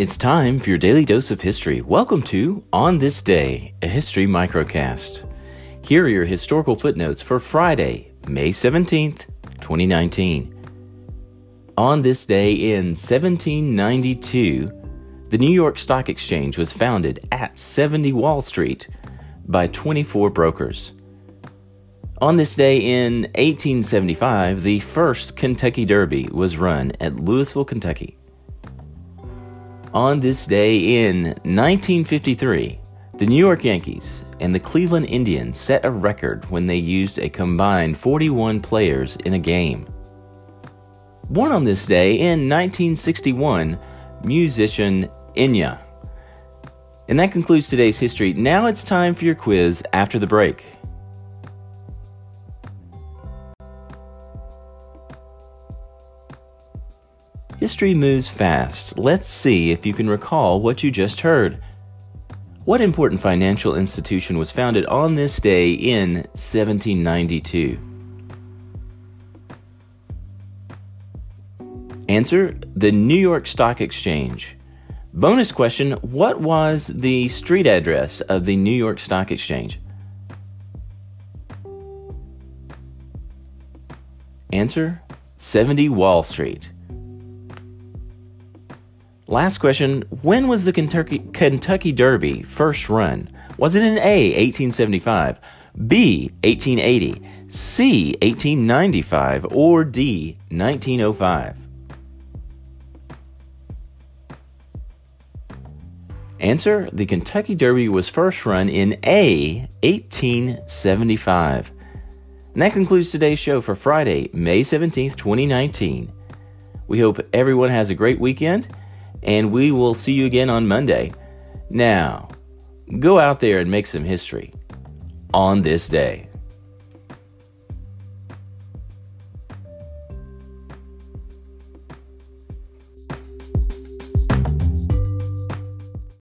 It's time for your daily dose of history. Welcome to On This Day, a history microcast. Here are your historical footnotes for Friday, May 17th, 2019. On this day in 1792, the New York Stock Exchange was founded at 70 Wall Street by 24 brokers. On this day in 1875, the first Kentucky Derby was run at Louisville, Kentucky. On this day in 1953, the New York Yankees and the Cleveland Indians set a record when they used a combined 41 players in a game. Born on this day in 1961, musician Enya. And that concludes today's history. Now it's time for your quiz after the break. History moves fast. Let's see if you can recall what you just heard. What important financial institution was founded on this day in 1792? Answer The New York Stock Exchange. Bonus question What was the street address of the New York Stock Exchange? Answer 70 Wall Street. Last question When was the Kentucky, Kentucky Derby first run? Was it in A, 1875, B, 1880, C, 1895, or D, 1905? Answer The Kentucky Derby was first run in A, 1875. And that concludes today's show for Friday, May 17th, 2019. We hope everyone has a great weekend and we will see you again on Monday. Now, go out there and make some history on this day.